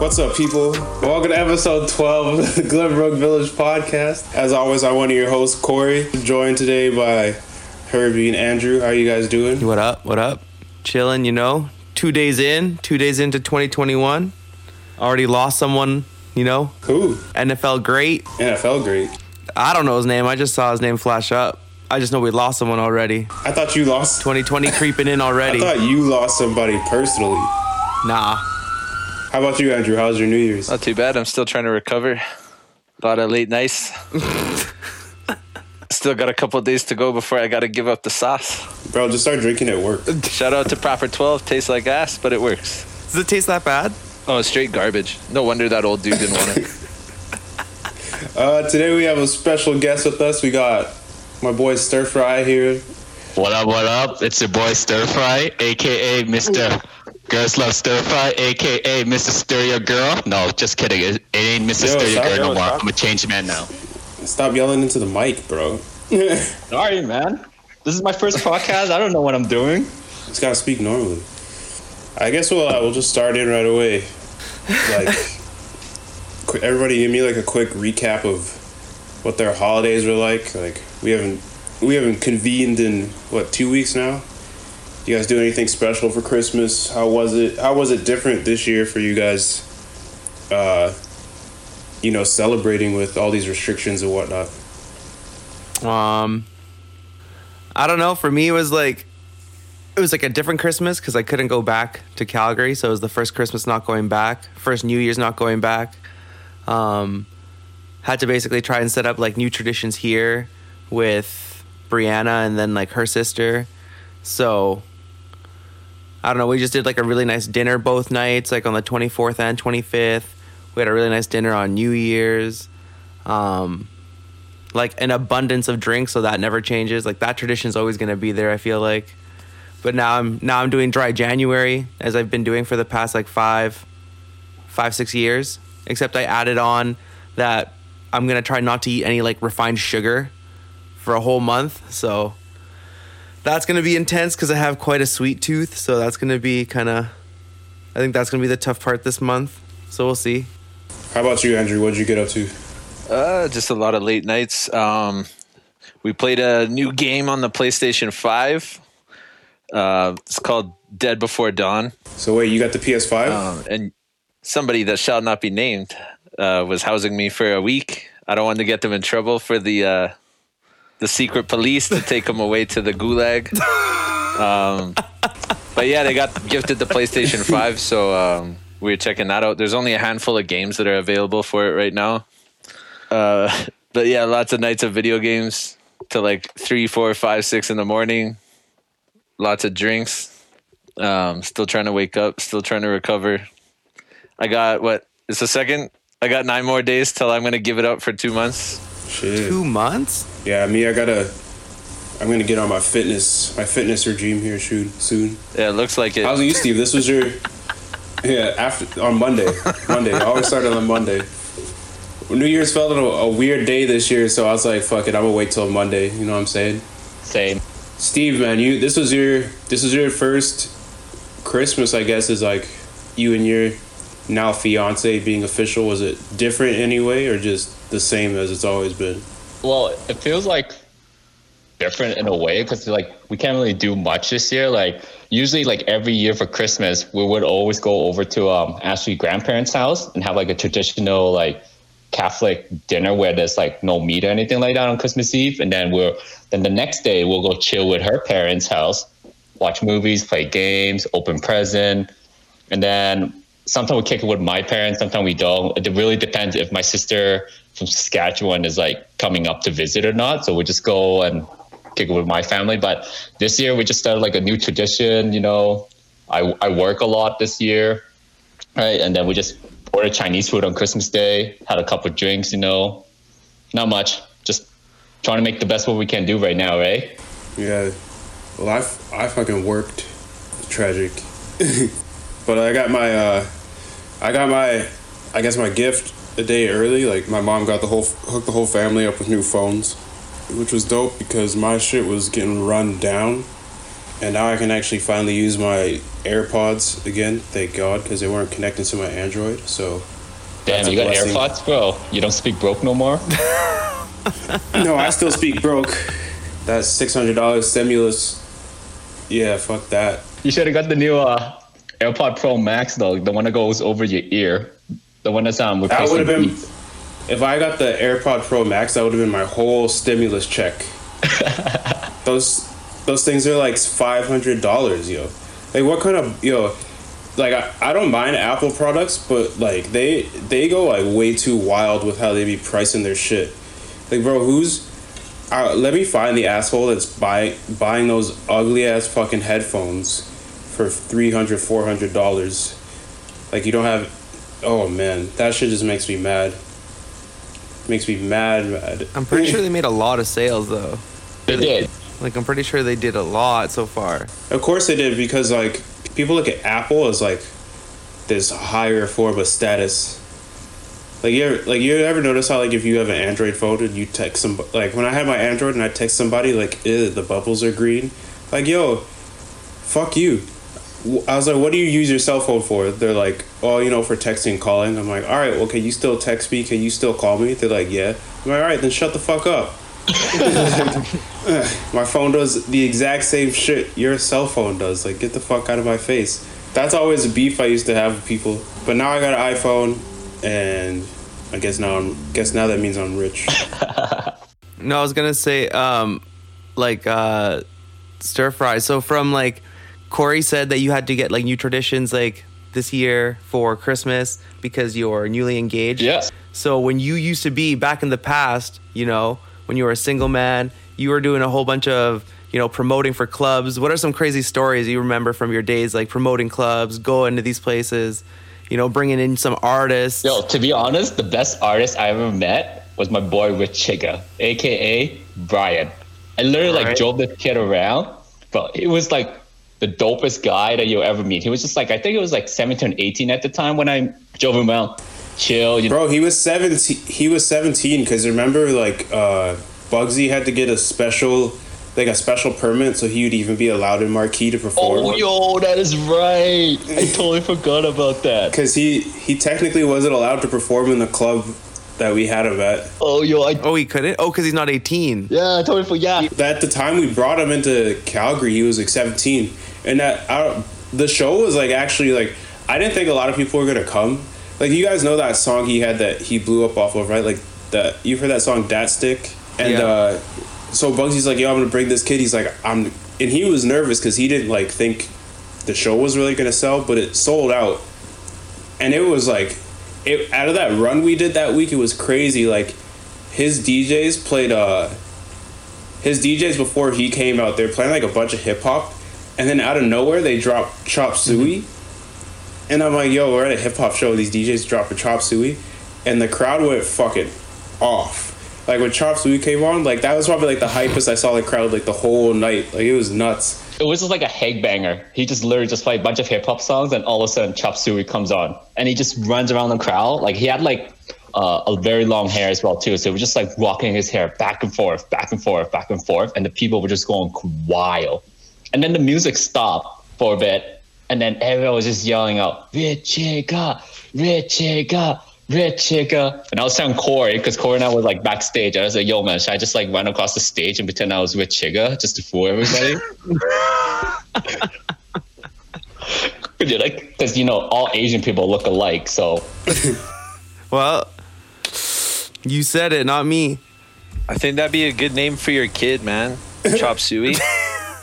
What's up, people? Welcome to episode 12 of the Glenbrook Village podcast. As always, I'm one of your hosts, Corey, joined today by Herbie and Andrew. How are you guys doing? What up? What up? Chilling, you know. Two days in, two days into 2021. Already lost someone, you know. Who? NFL great. NFL great. I don't know his name. I just saw his name flash up. I just know we lost someone already. I thought you lost. 2020 creeping in already. I thought you lost somebody personally. Nah. How about you, Andrew? How's your New Year's? Not too bad. I'm still trying to recover. A lot of late nights. still got a couple days to go before I got to give up the sauce. Bro, just start drinking at work. Shout out to Proper 12. Tastes like ass, but it works. Does it taste that bad? Oh, straight garbage. No wonder that old dude didn't want it. Uh, today we have a special guest with us. We got my boy Stir Fry here. What up, what up? It's your boy Stir Fry, aka Mr. Girls Love Stir Fry, aka Mr. Stir Your Girl. No, just kidding. It, it ain't Mr. Yo, Stir Your Girl yo, no more. stop. I'm a changed man now. Stop yelling into the mic, bro. Sorry, man. This is my first podcast. I don't know what I'm doing. Just gotta speak normally. I guess we'll uh, we'll just start in right away. Like, qu- everybody, give me like a quick recap of what their holidays were like. Like, we haven't we haven't convened in what two weeks now. You guys do anything special for Christmas? How was it? How was it different this year for you guys? Uh, you know, celebrating with all these restrictions and whatnot. Um, I don't know. For me, it was like it was like a different Christmas because I couldn't go back to Calgary, so it was the first Christmas not going back, first New Year's not going back. Um, had to basically try and set up like new traditions here with Brianna and then like her sister. So I don't know. We just did like a really nice dinner both nights, like on the 24th and 25th. We had a really nice dinner on New Year's. Um, like an abundance of drinks, so that never changes. Like that tradition is always going to be there. I feel like, but now I'm now I'm doing dry January as I've been doing for the past like five, five six years. Except I added on that I'm gonna try not to eat any like refined sugar for a whole month. So that's gonna be intense because I have quite a sweet tooth. So that's gonna be kind of. I think that's gonna be the tough part this month. So we'll see. How about you, Andrew? What'd you get up to? Uh, just a lot of late nights. Um, we played a new game on the PlayStation 5. Uh, it's called Dead Before Dawn. So wait, you got the PS5? Um, and somebody that shall not be named uh, was housing me for a week. I don't want to get them in trouble for the uh, the secret police to take them away to the gulag. Um, but yeah, they got gifted the PlayStation Five, so um, we are checking that out. There's only a handful of games that are available for it right now. Uh, but yeah, lots of nights of video games till like three, four, five, six in the morning. Lots of drinks. Um, still trying to wake up. Still trying to recover. I got what? It's the second. I got nine more days till I'm gonna give it up for two months. Shit. Two months. Yeah, me, I gotta. I'm gonna get on my fitness, my fitness regime here soon. Soon. Yeah, it looks like it. How's it you, Steve? This was your. Yeah, after on Monday. Monday. I always started on Monday. New Year's felt a, a weird day this year, so I was like, "Fuck it, I'm gonna wait till Monday." You know what I'm saying? Same. Steve, man, you this was your this was your first Christmas, I guess, is like you and your now fiance being official. Was it different anyway, or just the same as it's always been? Well, it feels like different in a way because like we can't really do much this year. Like usually, like every year for Christmas, we would always go over to um Ashley grandparents' house and have like a traditional like Catholic dinner where there's like no meat or anything like that on Christmas Eve, and then we're then the next day we'll go chill with her parents' house, watch movies, play games, open present, and then sometimes we kick it with my parents, sometimes we don't. It really depends if my sister from Saskatchewan is like coming up to visit or not. So we just go and kick it with my family. But this year we just started like a new tradition. You know, I I work a lot this year, right? And then we just ordered Chinese food on Christmas Day. Had a couple drinks. You know, not much. Just trying to make the best what we can do right now, right? Yeah. Well, I, I fucking worked. Tragic. but I got my, uh, I got my, I guess my gift a day early. Like my mom got the whole, hooked the whole family up with new phones, which was dope because my shit was getting run down. And now I can actually finally use my AirPods again, thank God, because they weren't connecting to my Android. So, Damn, That's a you got blessing. AirPods, bro. You don't speak broke no more. no, I still speak broke. That $600 stimulus, yeah, fuck that. You should have got the new uh, AirPod Pro Max though, the one that goes over your ear, the one that's um. That would have been, Beats. if I got the AirPod Pro Max, that would have been my whole stimulus check. those those things are like five hundred dollars, yo. Like what kind of yo? Like I, I don't mind Apple products, but like they they go like way too wild with how they be pricing their shit. Like bro, who's? Uh, let me find the asshole that's buying buying those ugly ass fucking headphones for $300, 400 dollars. Like you don't have. Oh man, that shit just makes me mad. Makes me mad, mad. I'm pretty sure they made a lot of sales though. They did. Like I'm pretty sure they did a lot so far. Of course they did because like people look at Apple as like this higher form of status. Like you ever, like you ever notice how like if you have an Android phone and you text some like when I had my Android and I text somebody like the bubbles are green, like yo, fuck you. I was like, what do you use your cell phone for? They're like, oh, you know, for texting and calling. I'm like, all right, well, can you still text me? Can you still call me? They're like, yeah. I'm like, all right, then shut the fuck up. My phone does the exact same shit your cell phone does. Like, get the fuck out of my face. That's always a beef I used to have with people. But now I got an iPhone, and I guess now I'm guess now that means I'm rich. No, I was gonna say, um, like uh, stir fry. So from like Corey said that you had to get like new traditions like this year for Christmas because you're newly engaged. Yes. So when you used to be back in the past, you know, when you were a single man, you were doing a whole bunch of you know promoting for clubs. What are some crazy stories you remember from your days, like promoting clubs, going to these places, you know, bringing in some artists? Yo, to be honest, the best artist I ever met was my boy Rich Chigga, aka Brian. I literally like drove this kid around, but he was like the dopest guy that you'll ever meet. He was just like I think it was like 17 or 18 at the time when I drove him around. Chill, you know. Bro, he was seventeen. He was seventeen because remember, like, uh, Bugsy had to get a special, like a special permit, so he would even be allowed in Marquee to perform. Oh, yo, that is right. I totally forgot about that. because he he technically wasn't allowed to perform in the club that we had him at. Oh, yo, I Oh, he couldn't. Oh, because he's not 18. yeah, I totally forgot. At the time we brought him into Calgary, he was like 17, and that I the show was like actually like I didn't think a lot of people were gonna come. Like you guys know that song he had that he blew up off of, right? Like that you've heard that song Dat Stick, and Yeah. uh, so Bugsy's like, "Yo, I'm gonna bring this kid." He's like, "I'm," and he was nervous because he didn't like think the show was really gonna sell, but it sold out, and it was like, it out of that run we did that week, it was crazy. Like his DJs played uh his DJs before he came out, they're playing like a bunch of hip hop, and then out of nowhere they drop Chop Suey, and I'm like, yo, we're at a hip hop show. These DJs drop a Chop Suey, and the crowd went fucking off. Like when Chop Suey came on, like that was probably like the hypest I saw the crowd like the whole night. Like it was nuts. It was just like a headbanger. He just literally just played a bunch of hip hop songs, and all of a sudden, Chop Suey comes on, and he just runs around the crowd. Like he had like uh, a very long hair as well too, so he was just like rocking his hair back and forth, back and forth, back and forth, and the people were just going wild. And then the music stopped for a bit, and then everyone was just yelling out, "Rich Chigga, Rich Chigga." Rich Chigga. And I was telling Corey, because Corey and I was like backstage. I was like, yo, man, should I just like run across the stage and pretend I was Rich Chigga just to fool everybody? You're like, because you know all Asian people look alike. So Well, you said it, not me. I think that'd be a good name for your kid, man. Chop Suey.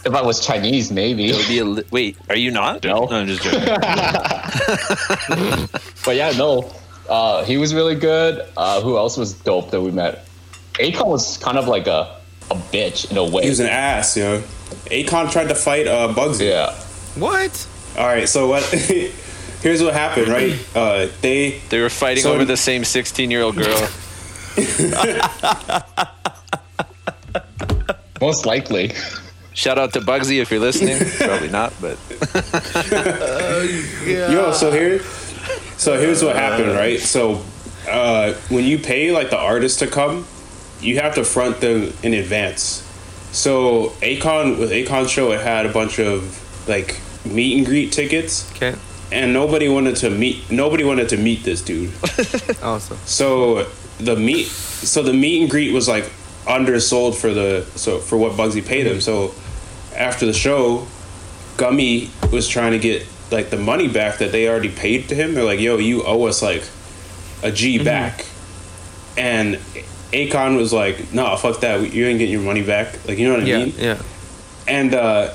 If I was Chinese, maybe. It would be a li- wait. Are you not? No. I'm just joking. But yeah, no, uh, he was really good. Uh, who else was dope that we met? Akon was kind of like a a bitch in a way. He was an ass, yo. Akon tried to fight uh, Bugsy. yeah. What? All right, so what? Here's what happened, right? Uh, they They were fighting So- over the same 16 year old girl. Most likely. Shout out to Bugsy if you're listening. Probably not, but Yo, so here, so here's what happened, right? So, uh, when you pay like the artist to come, you have to front them in advance. So, Akon with Akon show, it had a bunch of like meet and greet tickets, Okay. and nobody wanted to meet. Nobody wanted to meet this dude. Awesome. So the meet, so the meet and greet was like undersold for the so for what Bugsy paid him. So after the show, Gummy was trying to get like the money back that they already paid to him. They're like, "Yo, you owe us like a G back," and Akon was like, "Nah, fuck that. You ain't getting your money back." Like, you know what I Yeah. mean? Yeah. And uh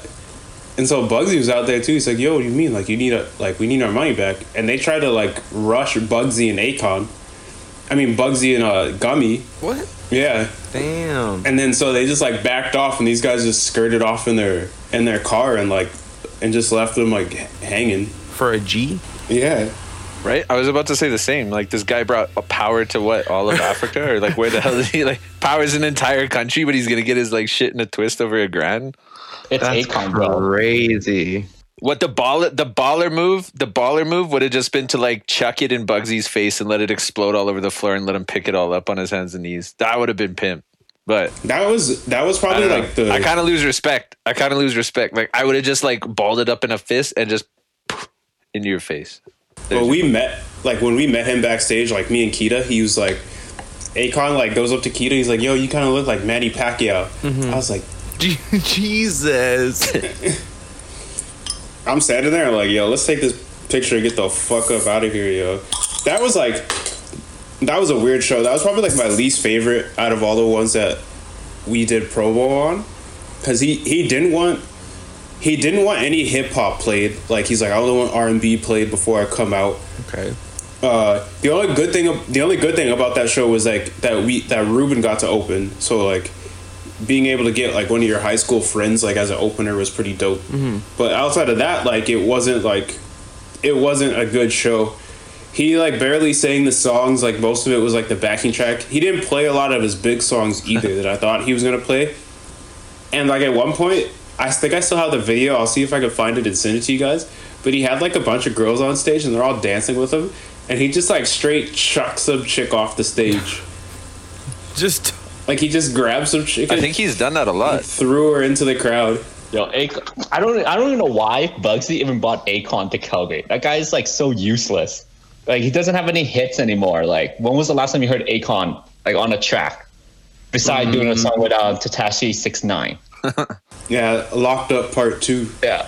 and so Bugsy was out there too. He's like, "Yo, what do you mean? Like, you need a like we need our money back?" And they tried to like rush Bugsy and Akon. I mean, Bugsy and uh, Gummy. What? Yeah. Damn. And then so they just like backed off, and these guys just skirted off in their in their car and like and just left them like hanging. For a G? Yeah. right? I was about to say the same. Like this guy brought a power to what all of Africa, or like where the hell is he? Like powers an entire country, but he's gonna get his like shit in a twist over a grand. It's That's Akon, bro. crazy. What the baller the baller move? The baller move would have just been to like chuck it in Bugsy's face and let it explode all over the floor and let him pick it all up on his hands and knees. That would have been pimp. But That was that was probably don't know. like the I kind of lose respect. I kind of lose respect. Like I would have just like balled it up in a fist and just into your face. Well, we met like when we met him backstage, like me and Kita, he was like, Akon like goes up to Kita, he's like, "Yo, you kind of look like Manny Pacquiao." Mm-hmm. I was like, Jesus. I'm standing there like, "Yo, let's take this picture and get the fuck up out of here, yo." That was like, that was a weird show. That was probably like my least favorite out of all the ones that we did promo on, because he he didn't want. He didn't want any hip hop played. Like he's like, I only want R and B played before I come out. okay. uh, the only good thing the only good thing about that show was like that we that Ruben got to open. So like being able to get like one of your high school friends like as an opener was pretty dope. Mm-hmm. But outside of that, like it wasn't like it wasn't a good show. He like barely sang the songs. Like most of it was like the backing track. He didn't play a lot of his big songs either that I thought he was gonna play. And like at one point, I think I still have the video. I'll see if I can find it and send it to you guys. But he had like a bunch of girls on stage and they're all dancing with him. And he just like straight chucked some chick off the stage. Just Like he just grabbed some chick I think he's done that a lot. threw her into the crowd. Yo, Akon, I don't, I don't even know why Bugsy even bought Akon to Calgary. That guy is like so useless. Like he doesn't have any hits anymore. Like when was the last time you heard Akon like on a track? Besides doing a song with uh, Tekashi Six Nine. Yeah, locked up part two. Yeah.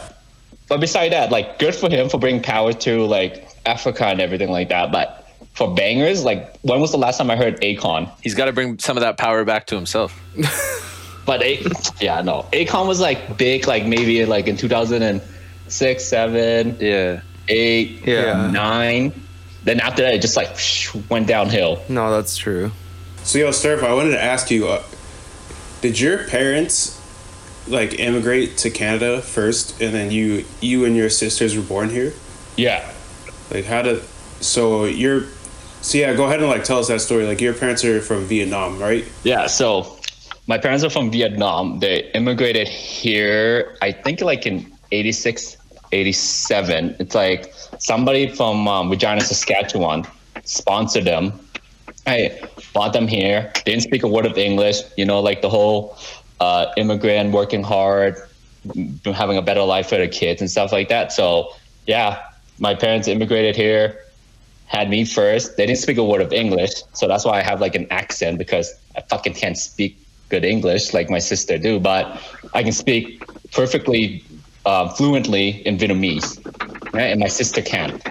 But beside that, like good for him for bringing power to like Africa and everything like that. But for bangers, like when was the last time I heard Akon? He's got to bring some of that power back to himself. But A- yeah, no. Akon was like big, like maybe like in 2006, seven, Yeah. eight, Yeah. nine. Then after that, it just like went downhill. no, that's true. So yo, Sturf, I wanted to ask you, uh, did your parents like immigrate to Canada first, and then you you and your sisters were born here? Yeah. Like how did so you're so yeah, go ahead and like tell us that story. Like your parents are from Vietnam, right? Yeah. So my parents are from Vietnam. They immigrated here, I think like in 86, 87. It's like somebody from um, Regina, Saskatchewan sponsored them. I bought them here. They didn't speak a word of English. You know, like the whole uh, immigrant working hard, having a better life for their kids and stuff like that. So yeah, my parents immigrated here had me first. They didn't speak a word of English, so that's why I have like an accent because I fucking can't speak good English like my sister do, but I can speak perfectly uh, fluently in Vietnamese, right? And my sister can't,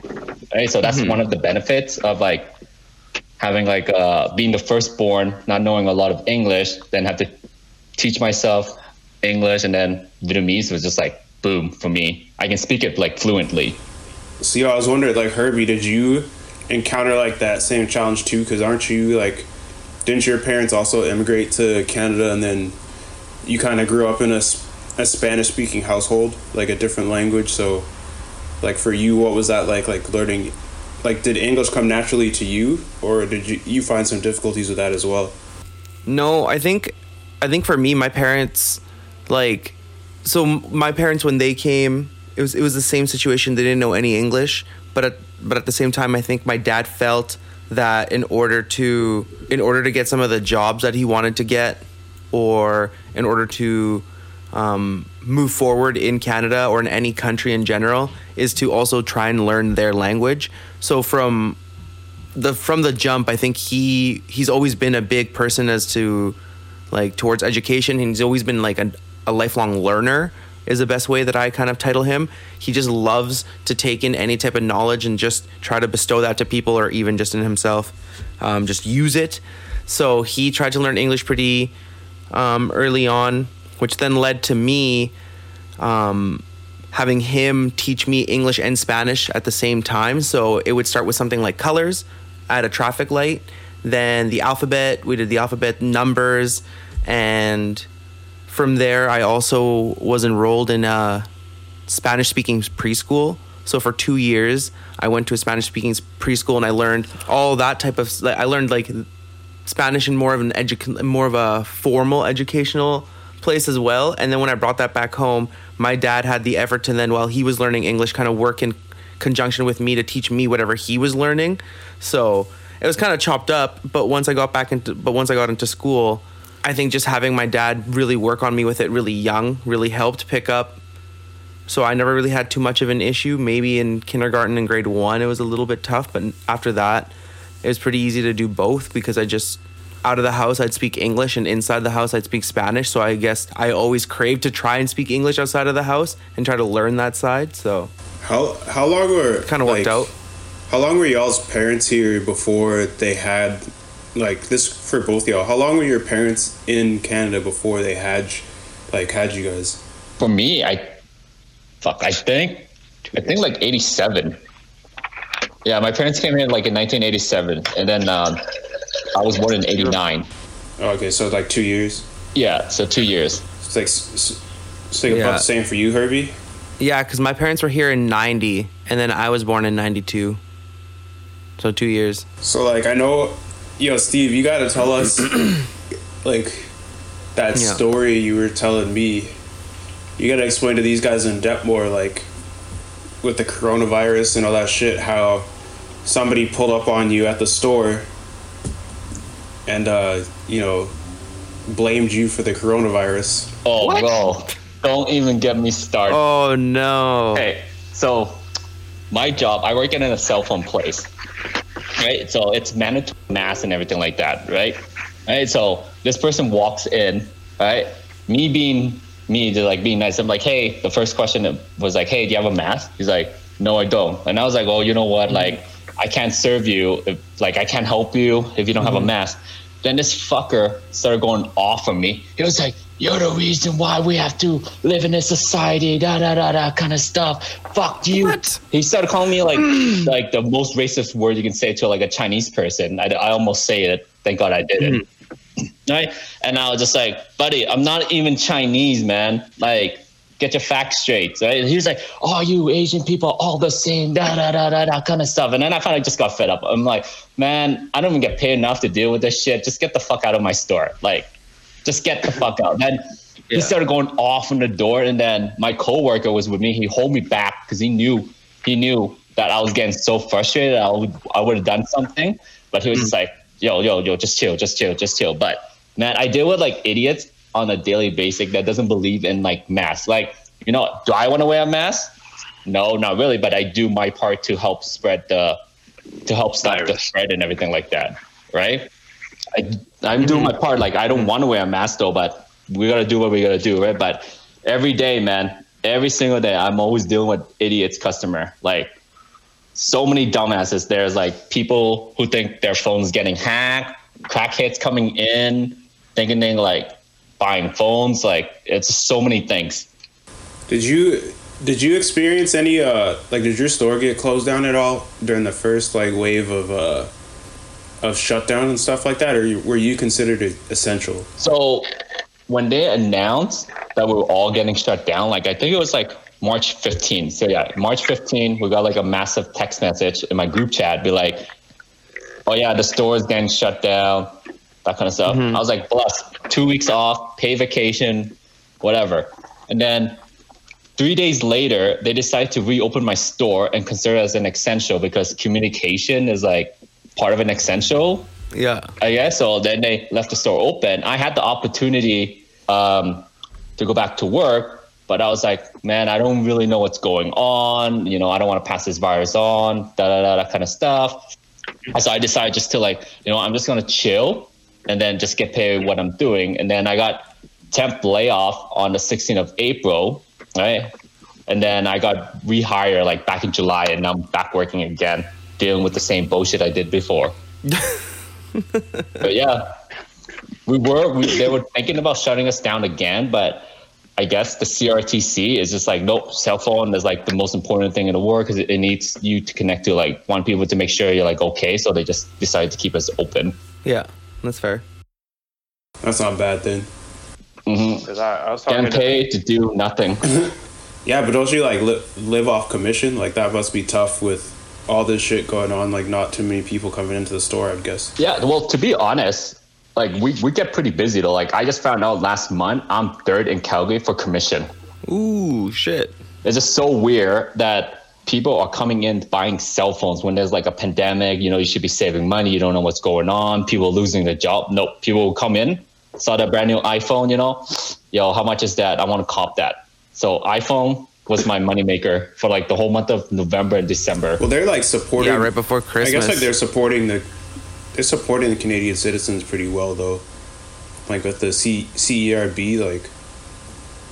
right? So that's one of the benefits of like having like uh, being the firstborn, not knowing a lot of English, then have to teach myself English, and then Vietnamese was just like boom for me. I can speak it like fluently. So yeah, I was wondering, like Herbie, did you encounter like that same challenge too? Because aren't you like, didn't your parents also immigrate to Canada and then you kind of grew up in a, a Spanish speaking household, like a different language? So, like for you, what was that like? Like learning, like did English come naturally to you, or did you you find some difficulties with that as well? No, I think I think for me, my parents like so my parents when they came, it was it was the same situation. They didn't know any English, but at, but at the same time, I think my dad felt that in order to in order to get some of the jobs that he wanted to get, or in order to um, move forward in Canada or in any country in general, is to also try and learn their language. So from the from the jump, I think he he's always been a big person as to like towards education. and He's always been like a, a lifelong learner is the best way that I kind of title him. He just loves to take in any type of knowledge and just try to bestow that to people or even just in himself, um, just use it. So he tried to learn English pretty um, early on, which then led to me um, having him teach me English and Spanish at the same time. So it would start with something like colors at a traffic light, then the alphabet. We did the alphabet numbers, and from there, I also was enrolled in uh, a Spanish speaking preschool. So for two years, I went to a Spanish speaking preschool and I learned all that type of. I learned like Spanish in more of an edu- more of a formal educational place as well. And then when I brought that back home, my dad had the effort to then, while he was learning English, kind of work in conjunction with me to teach me whatever he was learning. So it was kind of chopped up. But once I got back into, but once I got into school, I think just having my dad really work on me with it really young really helped pick up. So I never really had too much of an issue. Maybe in kindergarten and grade one, it was a little bit tough, but after that, it was pretty easy to do both because I just out of the house I'd speak English and inside the house I'd speak Spanish. So I guess I always craved to try and speak English outside of the house and try to learn that side. So How how long were kind of worked out. How long were y'all's parents here before they had like this for both y'all? How long were your parents in Canada before they had like had you guys? For me, I fuck. I think I think like eighty seven. Yeah, my parents came in like in 1987, and then um, I was born in '89. Oh, okay, so like two years. Yeah, so two years. It's like it's like Yeah. about the same for you, Herbie. Yeah, because my parents were here in 90 and then I was born in 92. So two years. So like I know, yo, Steve, you gotta tell us like that Yeah. story you were telling me. You gotta explain to these guys in depth more, like with the coronavirus and all that shit. How somebody pulled up on you at the store and uh, you know blamed you for the coronavirus. Oh, bro, don't even get me started. Oh no. Okay, so my job, I work in a cell phone place, right? So it's mandatory mask and everything like that, right? Right. So this person walks in, right? Me being me, to like being nice. I'm like, hey. The first question was like, hey, do you have a mask? He's like, no, I don't. And I was like, oh, you know what? Mm-hmm. Like, I can't serve you. If, like, I can't help you if you don't have a mm-hmm. mask. Then this fucker started going off on me. He was like, "You're the reason why we have to live in this society." Da da da da kind of stuff. Fuck you. What? He started calling me like mm. like the most racist word you can say to like a Chinese person. I, I almost say it. Thank God I didn't. Mm. Right? And I was just like, buddy, I'm not even Chinese, man. Like, get your facts straight. Right? He was like, oh, you Asian people are all the same, da da da da da kind of stuff. And then I kind of just got fed up. I'm like, man, I don't even get paid enough to deal with this shit. Just get the fuck out of my store. Like, just get the fuck out. Then he started going off on the door, and then my coworker was with me. He hold me back because he knew he knew that I was getting so frustrated. I would I would have done something, but he was mm. just like, yo yo yo, just chill, just chill, just chill. But man, I deal with like idiots on a daily basis that doesn't believe in like masks. Like, you know, do I want to wear a mask? No, not really, but I do my part to help spread the to help stop the Virus. spread and everything like that, right? I, I'm doing mm-hmm. my part. Like I don't want to wear a mask though, but we gotta do what we gotta do, right? But every day, man, every single day, I'm always dealing with idiots customer. Like so many dumbasses. There's like people who think their phone's getting hacked, crackheads coming in, thinking they like buying phones. Like it's so many things. Did you did you experience any uh like did your store get closed down at all during the first like wave of uh of shutdown and stuff like that, or were you considered essential? So when they announced that we were all getting shut down, like I think it was like March 15. So yeah, March 15, we got like a massive text message in my group chat, be like, "Oh yeah, the store is getting shut down," that kind of stuff. I was like, "Plus, two weeks off, pay vacation, whatever." And then three days later, they decided to reopen my store and consider it as an essential because communication is like part of an essential. Yeah. I guess. So then they left the store open. I had the opportunity um, to go back to work, but I was like, man, I don't really know what's going on. You know, I don't want to pass this virus on, da da da, that kind of stuff. So I decided just to like, you know, I'm just gonna chill and then just get paid what I'm doing. And then I got temp layoff on the 16th of April, right? And then I got rehired like back in July, and now I'm back working again, dealing with the same bullshit I did before. but yeah, we were we, they were thinking about shutting us down again, but I guess the CRTC is just like nope, cell phone is like the most important thing in the world because it, it needs you to connect to like one people to make sure you're like okay. So they just decided to keep us open. Yeah. That's fair. That's not bad then. Mm-hmm. Because I, I was talking Getting to, paid to do nothing. Yeah, but don't you like li- live off commission? Like that must be tough with all this shit going on. Like not too many people coming into the store. I guess. Yeah, well, to be honest, like we, we get pretty busy though. Like I just found out last month I'm third in Calgary for commission. Ooh, shit. It's just so weird that people are coming in buying cell phones when there's like a pandemic. You know, you should be saving money. You don't know what's going on. People losing their job. Nope. People will come in, saw that brand new iPhone. You know, yo, how much is that? I want to cop that. So iPhone was my moneymaker for like the whole month of November and December. Well, they're like supporting. Yeah, right before Christmas. I guess like they're supporting the they're supporting the Canadian citizens pretty well though. Like with the C CERB, like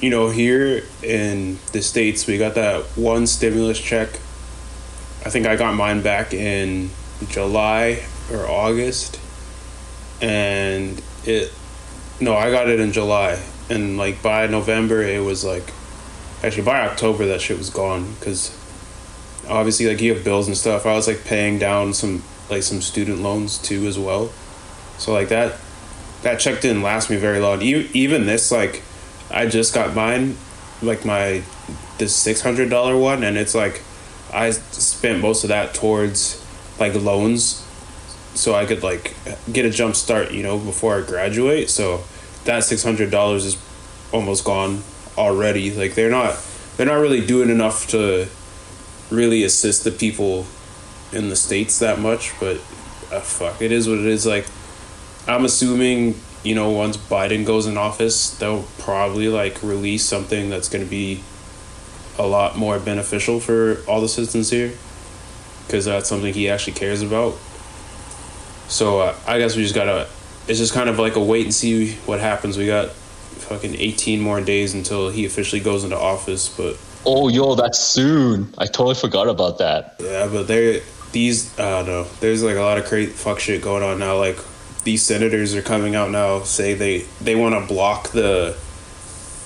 you know, here in the States we got that one stimulus check. I think I got mine back in July or August. And it no, I got it in July. And like by November it was like actually by October that shit was gone because obviously like you have bills and stuff i was like paying down some like some student loans too as well so like that that check didn't last me very long even this like i just got mine like my this $600 one and it's like i spent most of that towards like loans so i could like get a jump start you know before i graduate so that $600 is almost gone already like they're not they're not really doing enough to really assist the people in the states that much, but uh, fuck, it is what it is. Like, I'm assuming you know once Biden goes in office, they'll probably like release something that's going to be a lot more beneficial for all the citizens here, because that's something he actually cares about. So uh, I guess we just gotta. It's just kind of like a wait and see what happens. We got fucking 18 more days until he officially goes into office, but Oh, yo, that's soon. I totally forgot about that. Yeah, but there, these, I don't know. There's like a lot of crazy fuck shit going on now. Like these senators are coming out now say they they want to block the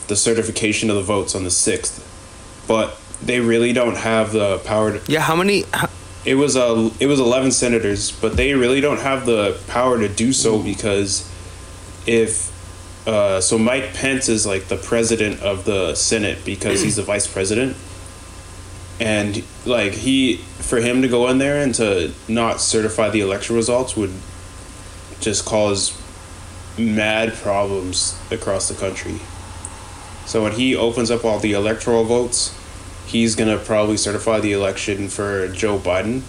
the certification of the votes on the sixth, but they really don't have the power to. Yeah, how many? How, It was a it was eleven senators, but they really don't have the power to do so because if uh, so Mike Pence is like the president of the Senate because he's the vice president. And like he for him to go in there and to not certify the election results would just cause mad problems across the country. So when he opens up all the electoral votes, he's gonna probably certify the election for Joe Biden.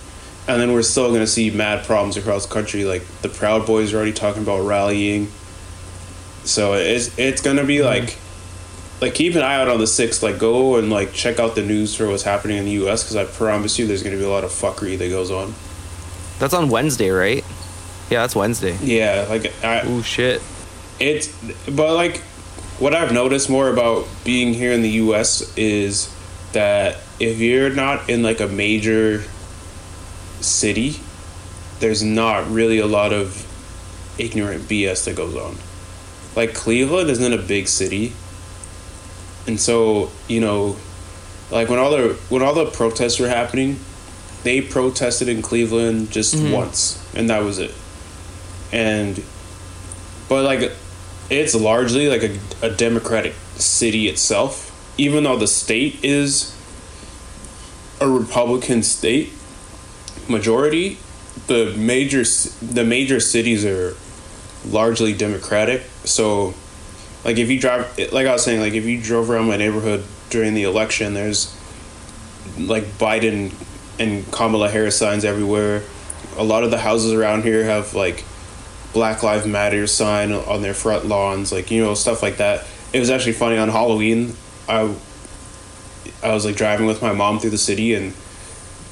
And then we're still gonna see mad problems across the country. Like the Proud Boys are already talking about rallying. So it's it's gonna be mm-hmm. like, like keep an eye out on the sixth. Like go and like check out the news for what's happening in the U.S. Because I promise you, there's gonna be a lot of fuckery that goes on. that's on Wednesday, right? Yeah, that's Wednesday. Yeah, like I, Ooh, shit. it's but like what I've noticed more about being here in the U.S. is that if you're not in like a major city, there's not really a lot of ignorant BS that goes on. Like Cleveland isn't a big city, and so you know, like when all the when all the protests were happening, they protested in Cleveland just mm-hmm. once, and that was it. And but like it's largely like a, a democratic city itself even though the state is a republican state majority the major the major cities are largely democratic so like if you drive, like I was saying, like if you drove around my neighborhood during the election, there's like Biden and Kamala Harris signs everywhere. A lot of the houses around here have like Black Lives Matter sign on their front lawns, like you know stuff like that. It was actually funny on Halloween. I I was like driving with my mom through the city, and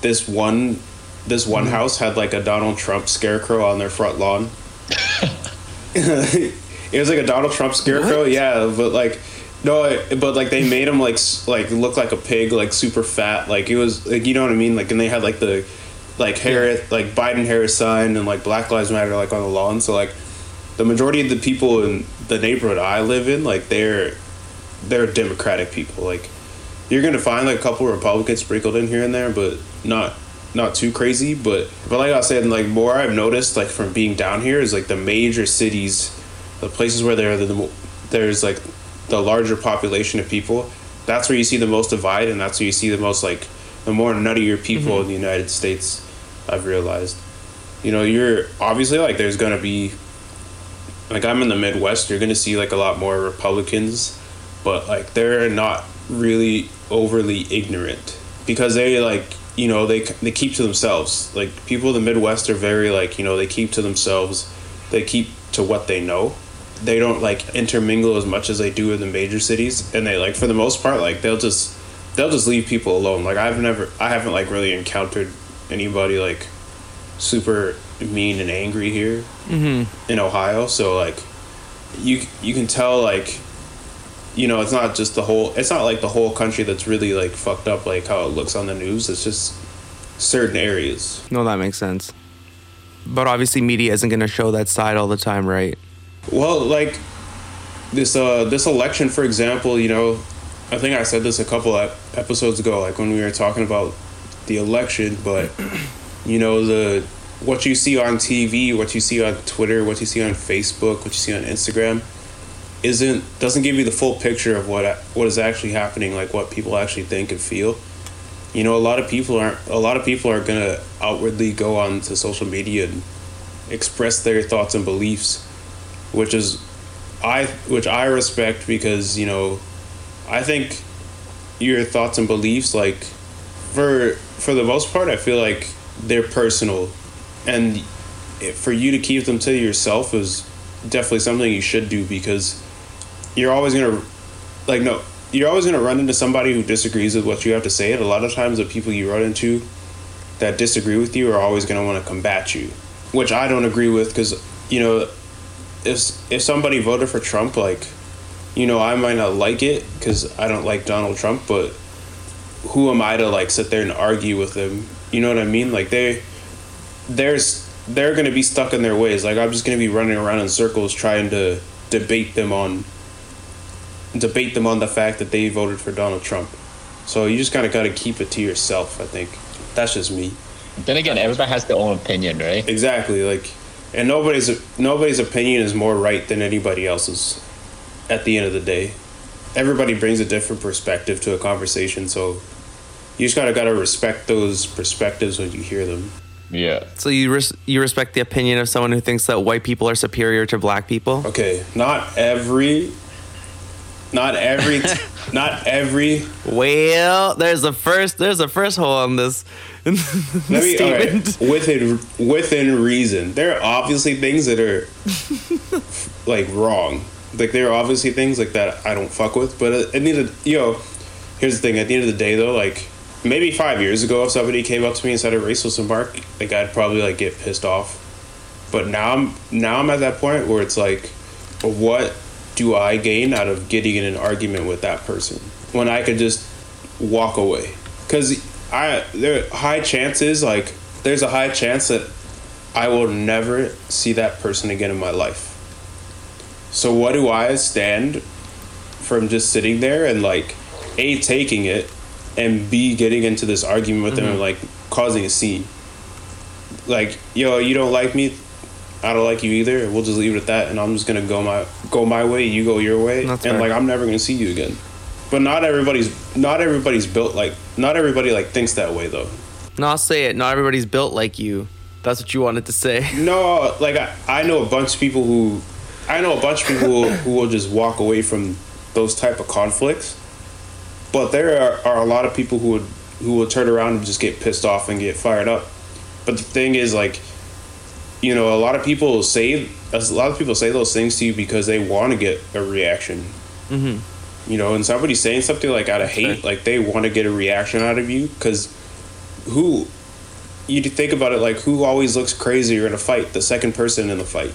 this one this one mm-hmm. house had like a Donald Trump scarecrow on their front lawn. it was like a Donald Trump scarecrow, yeah, but like no, but like they made him like like look like a pig, like super fat, like it was like you know what I mean, like and they had like the like Harris, like Biden Harris sign and like Black Lives Matter like on the lawn. So like the majority of the people in the neighborhood I live in, like they're they're Democratic people. Like you're gonna find like a couple Republicans sprinkled in here and there, but not not too crazy. But but like I saying, like more I've noticed like from being down here is like the major cities, the places where there are the there's like the larger population of people. That's where you see the most divide, and that's where you see the most like the more nuttier people mm-hmm. in the United States. I've realized, you know, you're obviously like there's gonna be like I'm in the Midwest, you're gonna see like a lot more Republicans, but like they're not really overly ignorant because they like you know they they keep to themselves. Like people in the Midwest are very like you know they keep to themselves, they keep to what they know. They don't like intermingle as much as they do in the major cities, and they like for the most part like they'll just they'll just leave people alone. Like I've never I haven't like really encountered anybody like super mean and angry here in Ohio. So like you you can tell like you know it's not just the whole it's not like the whole country that's really like fucked up like how it looks on the news. It's just certain areas. No, that makes sense. But obviously, media isn't going to show that side all the time, right? Well, like this uh this election for example, you know, I think I said this a couple ep- episodes ago like when we were talking about the election, but you know the what you see on TV, what you see on Twitter, what you see on Facebook, what you see on Instagram isn't doesn't give you the full picture of what what is actually happening, like what people actually think and feel. You know, a lot of people aren't a lot of people are to outwardly go on to social media and express their thoughts and beliefs, which is I which I respect because, you know, I think your thoughts and beliefs like for for the most part I feel like they're personal. And for you to keep them to yourself is definitely something you should do because you're always to like no you're always to run into somebody who disagrees with what you have to say. And a lot of times the people you run into that disagree with you are always to want to combat you which i don't agree with because you know if if somebody voted for trump like you know i might not like it because i don't like donald trump but who am i to like sit there and argue with them you know what i mean like they there's they're going to be stuck in their ways like i'm just going to be running around in circles trying to debate them on debate them on the fact that they voted for Donald Trump. So you just kind of got to keep it to yourself. I think that's just me. Then again, everybody has their own opinion, right? Exactly. Like, and nobody's nobody's opinion is more right than anybody else's. At the end of the day, everybody brings a different perspective to a conversation. So you just gotta gotta respect those perspectives when you hear them. Yeah. So you res- you respect the opinion of someone who thinks that white people are superior to black people? Okay, not every, not every, not every Well, there's a first there's a first hole on this, Let me, all right, statement. within within reason. There are obviously things that are like wrong. Like there are obviously things like that I don't fuck with. But at the end of you know, here's the thing. At the end of the day, though, like maybe five years ago, if somebody came up to me and said a racist remark, like I'd probably like get pissed off. But now I'm now I'm at that point where it's like, what do I gain out of getting in an argument with that person when I could just walk away? Because I there high chances like there's a high chance that I will never see that person again in my life. So what do I stand from just sitting there and like a taking it and b getting into this argument with them mm-hmm. and like causing a scene? Like yo, you don't like me, I don't like you either. We'll just leave it at that, and I'm just gonna go my go my way. You go your way, That's and fair. like I'm never gonna see you again. But not everybody's not everybody's built like not everybody like thinks that way though. No, I'll say it. Not everybody's built like you. That's what you wanted to say. No, like I, I know a bunch of people who I know a bunch of people who, will just walk away from those type of conflicts, but there are, are a lot of people who would who will turn around and just get pissed off and get fired up. But the thing is, like, you know, a lot of people say a lot of people say those things to you because they want to get a reaction. Mm-hmm. You know, and somebody saying something like out of hate, like they want to get a reaction out of you because who you think about it like who always looks crazier in a fight the second person in the fight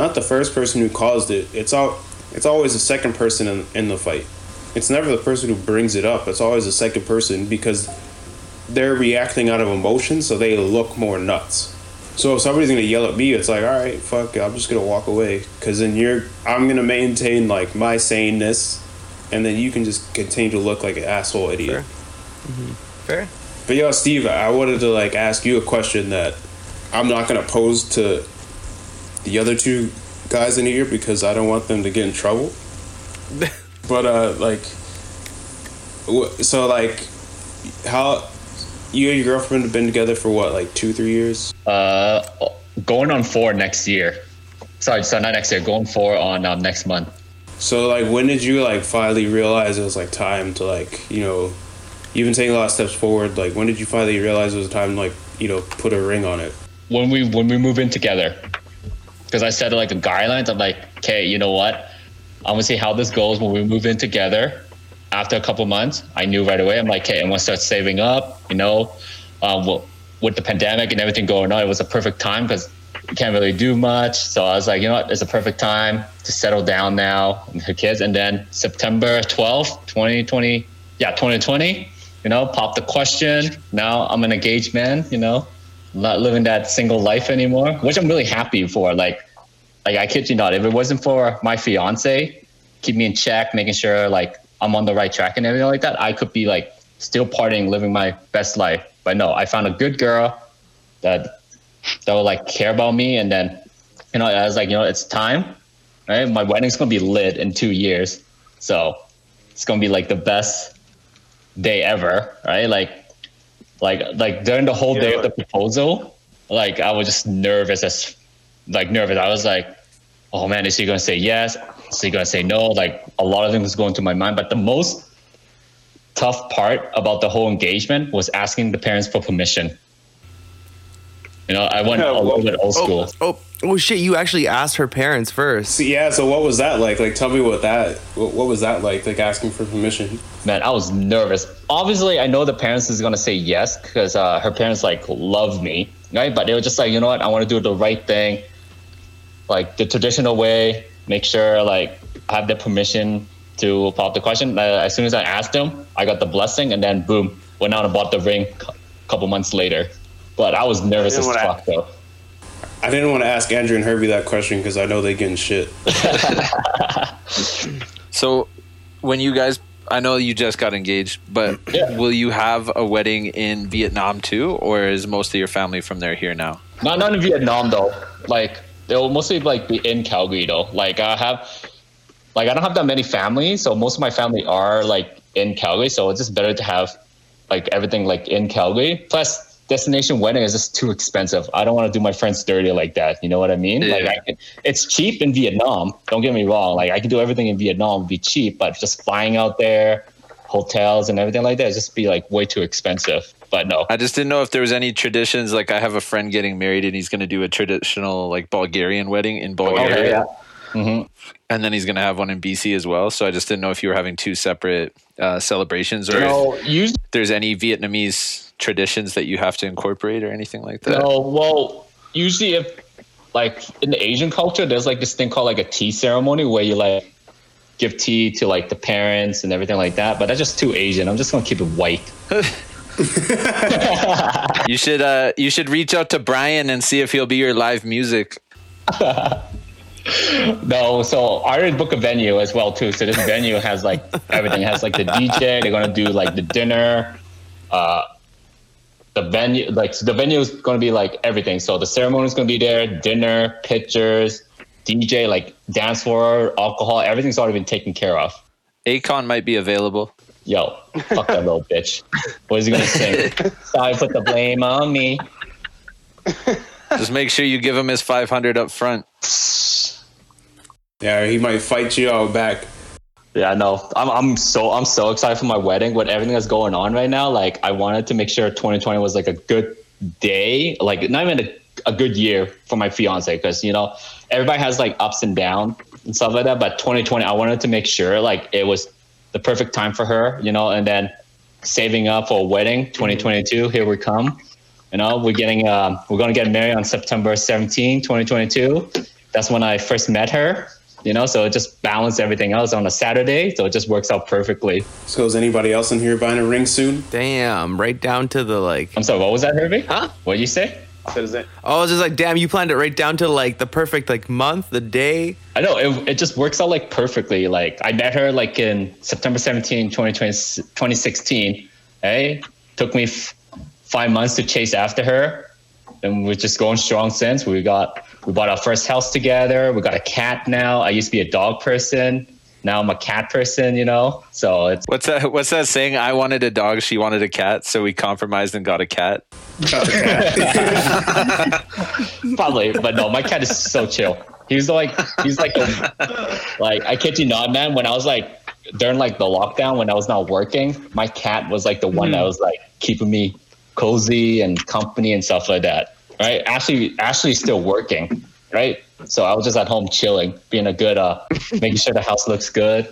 not the first person who caused it. It's all it's always the second person in, in the fight. It's never the person who brings it up. It's always the second person because they're reacting out of emotion so they look more nuts. So if somebody's gonna yell at me it's like all right fuck it, i'm just gonna walk away. Because then you're i'm gonna maintain like my saneness and then you can just continue to look like an asshole idiot. Fair. Mm-hmm. but yo, Steve, I wanted to like ask you a question that I'm not gonna pose to the other two guys in here because I don't want them to get in trouble. but uh, like, so like, how you and your girlfriend have been together for what, like two, three years? Uh, going on four next year. Sorry, so not next year. Going four on um, next month. So like, when did you like finally realize it was like time to like, you know, you've been taking a lot of steps forward. Like, when did you finally realize it was time to like, you know, put a ring on it? when we when we move in together because i set like the guidelines i'm like okay you know what? I'm gonna see how this goes when we move in together. After a couple months i knew right away. I'm like okay i'm gonna start saving up you know um, well, with the pandemic and everything going on it was a perfect time because you can't really do much. So i was like you know what? It's a perfect time to settle down now and her kids. And then september 12th 2020 yeah 2020 you know pop the question. Now i'm an engaged man you know not living that single life anymore, which I'm really happy for. Like, like I kid you not, if it wasn't for my fiance, keep me in check, making sure like I'm on the right track and everything like that, I could be like still partying, living my best life. But no, I found a good girl that that will like care about me, and then you know I was like, you know, it's time. Right, my wedding's gonna be lit in two years, so it's gonna be like the best day ever. Right, like like like during the whole day of the proposal, like I was just nervous as like nervous. I was like, oh man, is he gonna say yes? Is he gonna say no? Like a lot of things going through my mind. But the most tough part about the whole engagement was asking the parents for permission. You know, I went Yeah, a little bit old school. Oh, oh shit! You actually asked her parents first. So, yeah. So what was that like? Like, tell me what that. What, what was that like? Like asking for permission. Man, I was nervous. Obviously, I know the parents is gonna say yes because uh, her parents like love me, right? But they were just like, you know what? I want to do the right thing, like the traditional way. Make sure like I have the permission to pop the question. Uh, as soon as I asked them, I got the blessing, and then boom, went out and bought the ring. A couple months later, but I was nervous as didn't wanna- fuck though. I didn't want to ask Andrew and Herbie that question because I know they getting shit. So, when you guys, I know you just got engaged, but Yeah. will you have a wedding in Vietnam too, or is most of your family from there here now? Not not in Vietnam though. Like they'll mostly like be in Calgary though. Like I have, like I don't have that many families, so most of my family are like in Calgary. So it's just better to have like everything like in Calgary. Plus, destination wedding is just too expensive. I don't want to do my friends dirty like that. You know what I mean? Like Yeah. I can, it's cheap in Vietnam. Don't get me wrong. Like I can do everything in Vietnam would be cheap, but just flying out there, hotels and everything like that, just be like way too expensive. But no, I just didn't know if there was any traditions. Like, I have a friend getting married, and he's going to do a traditional like Bulgarian wedding in Bulgaria, Okay, yeah. Mhm. and then he's going to have one in BC as well. So I just didn't know if you were having two separate uh, celebrations, or if No, usually. there's any Vietnamese traditions that you have to incorporate or anything like that. No, well, usually if like in the Asian culture, there's like this thing called like a tea ceremony where you like give tea to like the parents and everything like that. But that's just too Asian. I'm just gonna keep it white. You should uh, you should reach out to Brian and see if he'll be your live music. No, so I already book a venue as well too. So this venue has like everything. It has like the DJ. They're gonna do like the dinner. Uh, the venue, like so the venue is gonna be like everything. So the ceremony is gonna be there. Dinner, pictures, DJ, like dance floor, alcohol. Everything's already been taken care of. Akon might be available. Yo, fuck that little bitch. What is he gonna sing? Sorry, put the blame on me. Just make sure you give him his 500 up front. Yeah, he might fight you out back. Yeah, no, I'm I'm so I'm so excited for my wedding with everything that's going on right now. Like, I wanted to make sure 2020 was like a good day, like not even a, a good year for my fiance, because you know everybody has like ups and downs and stuff like that. But 2020, I wanted to make sure like it was the perfect time for her, you know, and then saving up for a wedding 2022. Here we come. You know, we're getting um, we're gonna get married on September 17, 2022. That's when I first met her. You know, so it just balanced everything else on a Saturday, so it just works out perfectly. So is anybody else in here buying a ring soon? Damn, right down to the like. I'm sorry, what was that, Herbie? Huh? What did you say? Citizen. Oh, I was just like, damn, you planned it right down to like the perfect like month, the day. I know it, it just works out like perfectly. Like I met her like in September 17, 2020, 2016. Hey, took me f- five months to chase after her, and we're just going strong since. We got we bought our first house together. We got a cat now. I used to be a dog person. Now I'm a cat person. You know, so it's What's that? What's that saying? I wanted a dog. She wanted a cat. So we compromised and got a cat. Probably, but no, my cat is so chill. He's like, he's like, a, like I kid you not, man. When I was like during like the lockdown, when I was not working, my cat was like the one that mm-hmm. was like keeping me cozy and company and stuff like that. Right? Ashley, Ashley's still working, right? So I was just at home chilling, being a good, uh, making sure the house looks good.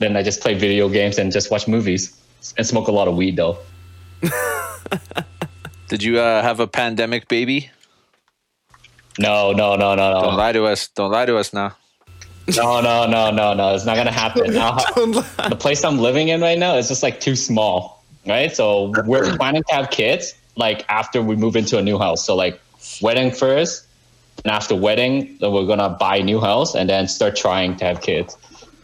Then I just play video games and just watch movies and smoke a lot of weed though. Did you uh, have a pandemic baby? No, no, no, no, no. Don't lie to us. Don't lie to us now. no, no, no, no, no. It's not gonna happen. I'll ha- the place I'm living in right now is just like too small, right? So we're planning to have kids like after we move into a new house. So like wedding first, and after wedding, then we're gonna buy a new house and then start trying to have kids.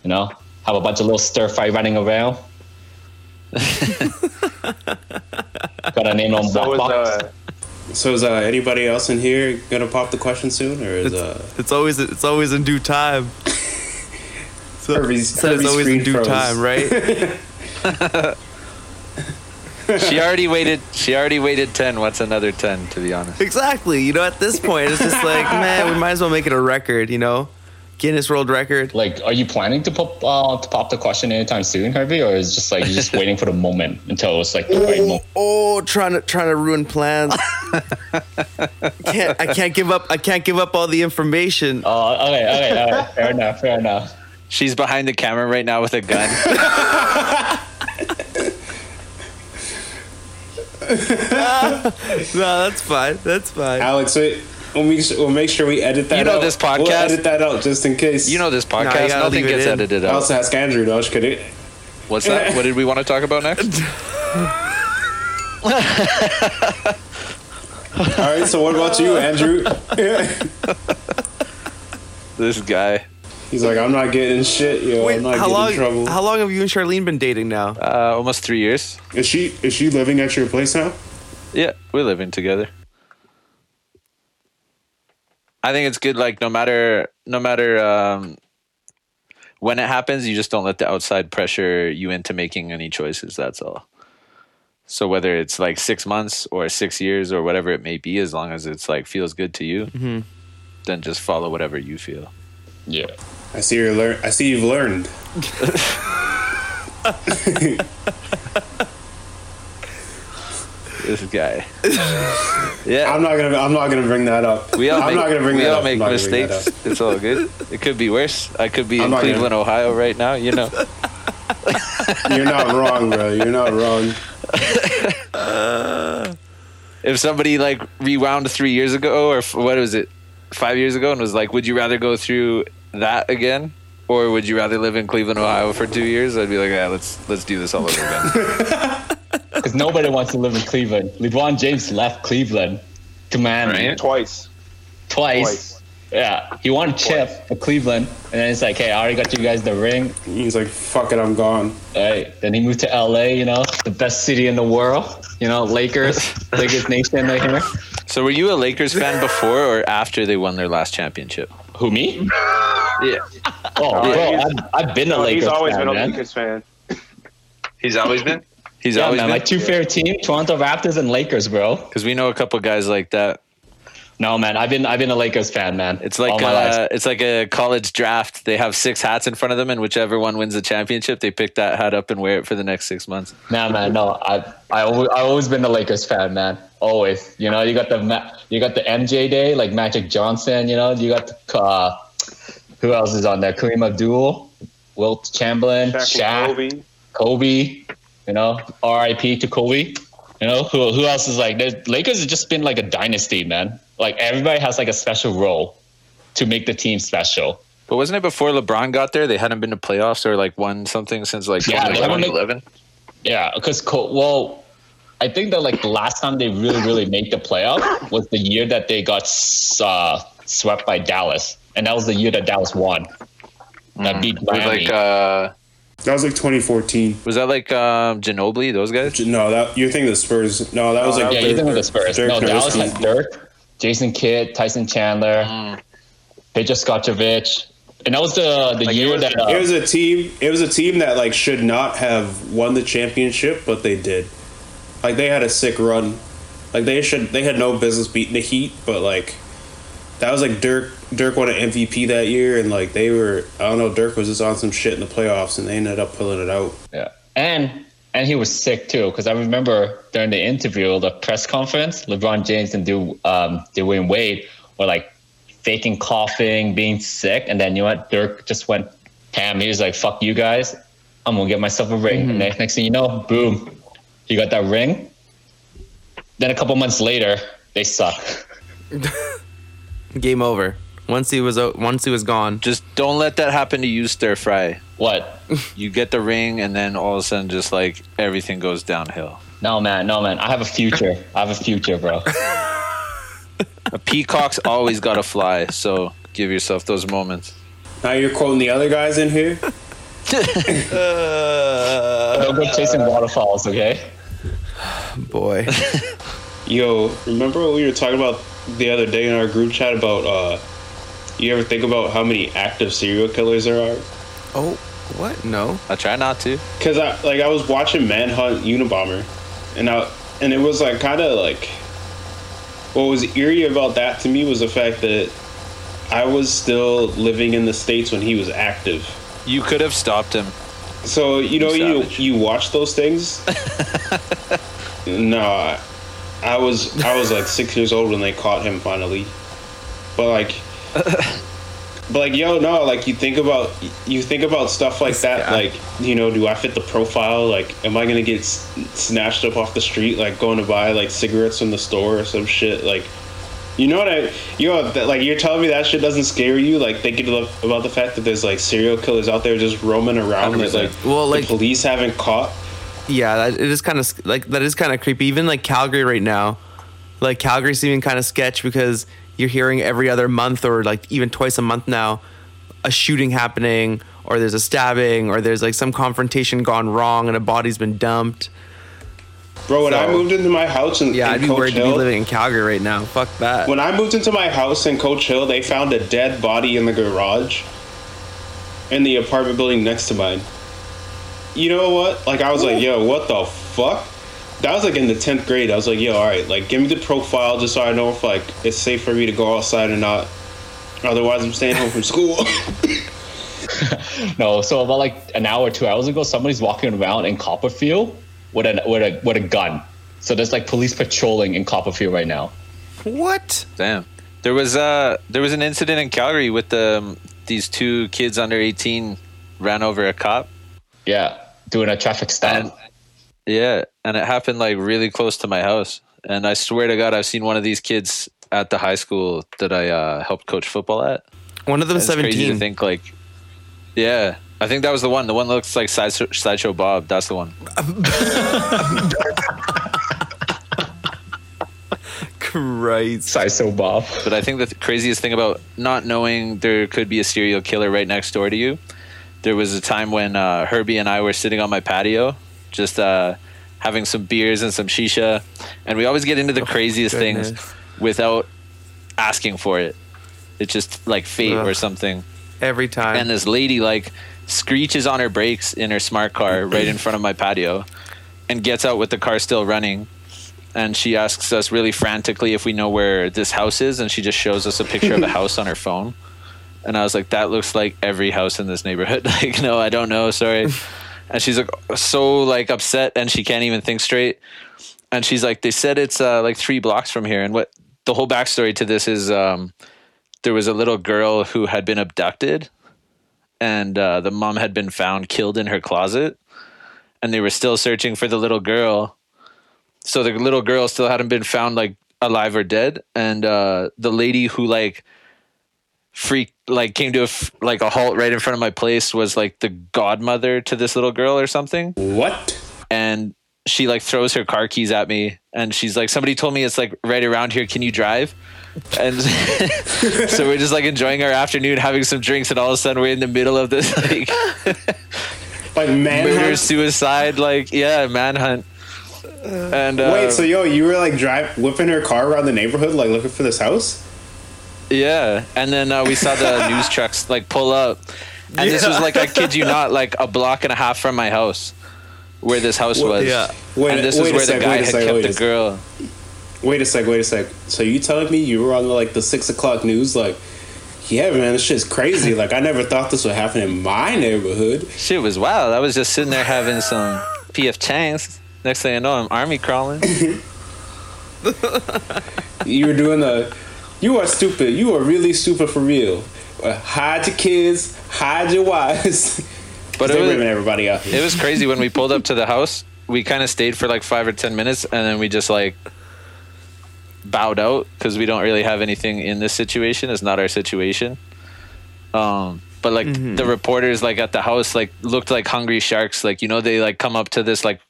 You know, have a bunch of little stir fry running around. Gotta name them So is Black Box. uh, So is uh, anybody else in here gonna pop the question soon, or is uh, It's always it's always in due time. So, Herbie's- said it's always in due froze. time, right? She already waited. She already waited ten. What's another ten? To be honest. exactly. You know, at this point, it's just like, man, we might as well make it a record. You know, Guinness World Record. Like, are you planning to pop uh, to pop the question anytime soon, Herbie, or is it just like you're just waiting for the moment until it's like the right Oh, moment? oh, trying to trying to ruin plans. can't I can't give up. I can't give up all the information. Oh, okay, okay, all right. Fair enough, fair enough. She's behind the camera right now with a gun. No, that's fine. That's fine. Alex? Wait, we'll make, sure, we'll make sure we edit that. Out. You know out. this We'll edit that out just in case. You know this podcast. gotta Nothing it gets in. edited I out. also ask Andrew. though. Could it? What's that? What did we want to talk about next? All right. So what about you, Andrew? This guy. He's like, I'm not getting shit, yo. Wait, I'm not how getting long? in trouble. How long have you and Charlene been dating now? Uh, almost three years. is she is she living at your place now? Yeah, we're living together. I think it's good. Like no matter no matter um, when it happens, you just don't let the outside pressure you into making any choices. That's all. So whether it's like six months or six years or whatever it may be, as long as it's like feels good to you, then just follow whatever you feel. Yeah. I see you learn. I see you've learned. This guy. yeah, I'm not gonna. I'm not gonna bring that up. we all I'm make, not gonna bring we that all up. make I'm not gonna bring that mistakes. It's all good. It could be worse. I could be I'm in not gonna- Cleveland, Ohio, right now. You know. You're not wrong, bro. You're not wrong. if somebody like rewound three years ago or f- what was it five years ago and was like would you rather go through that again or would you rather live in cleveland ohio for two years i'd be like yeah let's let's do this all over again Because nobody wants to live in Cleveland. LeBron James left Cleveland to Miami twice. twice. Twice. Yeah, he won a chip for Cleveland, and then it's like, hey, I already got you guys the ring. He's like, fuck it, I'm gone. Right. Then he moved to LA, you know, the best city in the world. You know, Lakers, Lakers Nation right here. so were you a lakers fan before or after they won their last championship Who me? yeah Oh, oh bro, I've, I've been a oh, No, Lakers he's always fan, been a man. Lakers fan. he's always been he's Yeah, always man, been my two favorite team: Toronto Raptors and Lakers, bro. because we know a couple guys like that No, man. I've been I've been a Lakers fan, man. It's like all uh, it's like a college draft. They have six hats in front of them, and whichever one wins the championship, they pick that hat up and wear it for the next six months. Nah, man. No, I I always, I always been a Lakers fan, man. Always. You know, you got the you got the MJ day, like Magic Johnson. You know, you got the, uh, who else is on there? Kareem Abdul, Wilt Chamberlain, Shaq Shaq, Kobe. Kobe. You know, R.I.P. to Kobe. You know, who who else is like? The Lakers has just been like a dynasty, man. Like everybody has like a special role to make the team special. But wasn't it before LeBron got there? They hadn't been to playoffs or like won something since like Yeah, they haven't been- 2011. Yeah, because well, I think that like the last time they really really made the playoff was the year that they got uh, swept by Dallas, and that was the year that Dallas won. That beat Miami. like uh, That was like 2014. was that like um, Ginobili? Those guys? No, that you're thinking the Spurs. No, that was like yeah, Dirk- you think of the Spurs? Dirk no, Dallas Nowitzki. had Dirk, Jason Kidd, Tyson Chandler, Mm. Peja and that was the the Like, it year was- that uh, It was a team. It was a team that like should not have won the championship, but they did. Like they had a sick run. Like they should. They had no business beating the Heat, but like that was like Dirk. Dirk won an MVP that year, and like they were. I don't know. Dirk was just on some shit in the playoffs, and they ended up pulling it out. Yeah, and and he was sick too because I remember during the interview, the press conference, LeBron James and Du um, Dwyane Wade were like faking coughing, being sick, and then you know what? Dirk just went ham. He was like, "Fuck you guys, I'm gonna get myself a ring." And next, next thing you know, boom, he got that ring. Then a couple months later, they suck. Game over. Once he was o- once he was gone. Just don't let that happen to you, stir fry. What? You get the ring, and then all of a sudden, just like everything goes downhill. No man, no man. I have a future. I have a future, bro. A peacock's always got to fly, so give yourself those moments. Now you're quoting the other guys in here. Don't go chasing waterfalls, okay? Boy. Yo, remember what we were talking about the other day in our group chat about? uh You ever think about how many active serial killers there are? oh, what? No. I try not to. Cause I like I was watching Manhunt Unabomber, and I and it was like kind of like what was eerie about that to me was the fact that I was still living in the states when he was active. You could have stopped him. So you know you savage. you watch those things. no, I, I was I was like six years old when they caught him finally, but like. But like yo no like you think about you think about stuff like that like you know do I fit the profile? Like am I gonna get s- snatched up off the street like going to buy like cigarettes from the store or some shit? Like you know what I you know that, like you're telling me that shit doesn't scare you? Like thinking about about the fact that there's like serial killers out there just roaming around that like Well, like- the police haven't caught? Yeah, that, it is kind of like that is kind of creepy. Even like Calgary right now, like Calgary's even kind of sketch because you're hearing every other month or like even twice a month now a shooting happening or there's a stabbing or there's like some confrontation gone wrong and a body's been dumped. bro when I moved into my house in, Yeah, in I'd be Coach worried to be living in Calgary right now. Fuck that. when I moved into my house in Coach Hill, they found a dead body in the garage in the apartment building next to mine. You know what? Like I was like, yo, what the fuck? That was like in the tenth grade. I was like, yo, all right, like give me the profile just so I know if like it's safe for me to go outside or not. Otherwise, I'm staying home from school. No, so about like an hour or two hours ago, somebody's walking around in Copperfield with a with a with a gun. So there's like police patrolling in Copperfield right now. what? Damn. There was uh there was an incident in Calgary with um, these two kids under 18 ran over a cop. Yeah, doing a traffic stop. And yeah, and it happened like really close to my house. And I swear to God, I've seen one of these kids at the high school that I uh, helped coach football at. One of them It's crazy to think like, yeah, I think that was the one. The one that looks like Sideshow, Sideshow Bob. That's the one. Christ. Sorry, so Bob. But I think the th- craziest thing about not knowing there could be a serial killer right next door to you, there was a time when uh, Herbie and I were sitting on my patio, just uh, having some beers and some shisha, and we always get into the craziest goodness. things without asking for it. It's just like fate or something. Every time. And this lady like screeches on her brakes in her smart car right in front of my patio, and gets out with the car still running, and she asks us really frantically if we know where this house is, and she just shows us a picture of a house on her phone. And I was like, that looks like every house in this neighborhood. like, no, I don't know. Sorry. and she's like so like upset, and she can't even think straight. And she's like, they said it's uh, like three blocks from here. And what the whole backstory to this is, um, there was a little girl who had been abducted, and uh, the mom had been found killed in her closet, and they were still searching for the little girl. So the little girl still hadn't been found like alive or dead, and uh, the lady who like freak like came to a f- like a halt right in front of my place was like the godmother to this little girl or something What? and she like throws her car keys at me and she's like somebody told me it's like right around here can you drive and so we're just like enjoying our afternoon having some drinks and all of a sudden we're in the middle of this like Like murder manhunt? suicide like yeah manhunt and uh, Wait, so yo, you were like drive whipping her car around the neighborhood, like looking for this house? Yeah, and then uh, we saw the news trucks like pull up, and this was like I kid you not, like a block and a half from my house, where this house was. yeah. Wait, and this wait is where sec, the guy had sec, kept the girl. Wait a sec, wait a sec. So you telling me you were on like the six o'clock news? Like, yeah, man, this shit's crazy. like, I never thought this would happen in my neighborhood. Shit was wild. I was just sitting there having some PF Chang's. Next thing I know, I'm army crawling. You were doing the. You are stupid. You are really stupid for real. Uh, hide your kids. Hide your wives. But They're it was, everybody out. it was crazy when we pulled up to the house. We kind of stayed for like five or ten minutes, and then we just like bowed out because we don't really have anything in this situation. It's not our situation. Um, but like the reporters, like at the house, like looked like hungry sharks. Like you know, they like come up to this like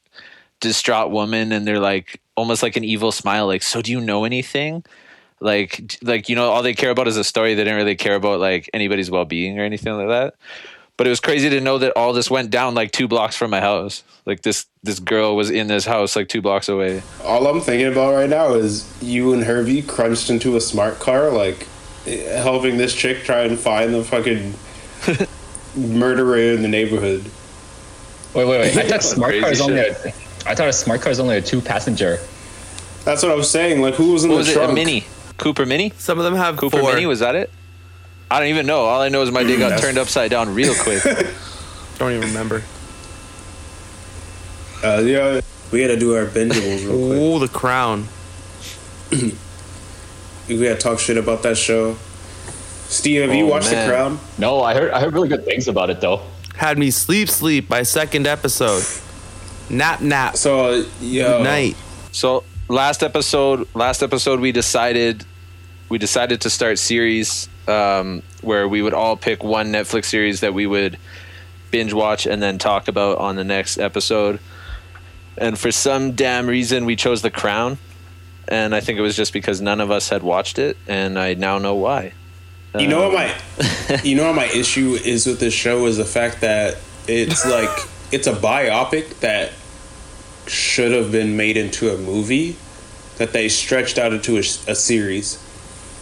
distraught woman, and they're like almost like an evil smile. Like, so do you know anything? Like, like you know, all they care about is a story. They didn't really care about like anybody's well being or anything like that. But it was crazy to know that all this went down like two blocks from my house. Like this this girl was in this house like two blocks away. All I'm thinking about right now is you and Herbie crunched into a smart car, like helping this chick try and find the fucking murderer in the neighborhood. Wait, wait, wait. I thought smart Crazy car is only a. I thought a smart car is only a two passenger. That's what I was saying. Like, who was in What the was it? A mini? Cooper Mini? Some of them have Cooper four. Mini? Was that it? I don't even know. All I know is my day got turned upside down real quick. Don't even remember. Uh, yeah, we gotta do our bingeables real quick. Oh, the crown. We gotta talk shit about that show. Steve, have you Oh, watched man. The Crown? No, I heard I heard really good things about it though. Had me sleep, sleep by second episode. Nap, nap. So, uh, yo, Night. So last episode, last episode, we decided we decided to start series um, where we would all pick one Netflix series that we would binge watch and then talk about on the next episode. And for some damn reason, we chose The Crown, and I think it was just because none of us had watched it, and I now know why. You know what Um, my, you know what my issue is with this show is the fact that it's like it's a biopic that should have been made into a movie that they stretched out into a, a series.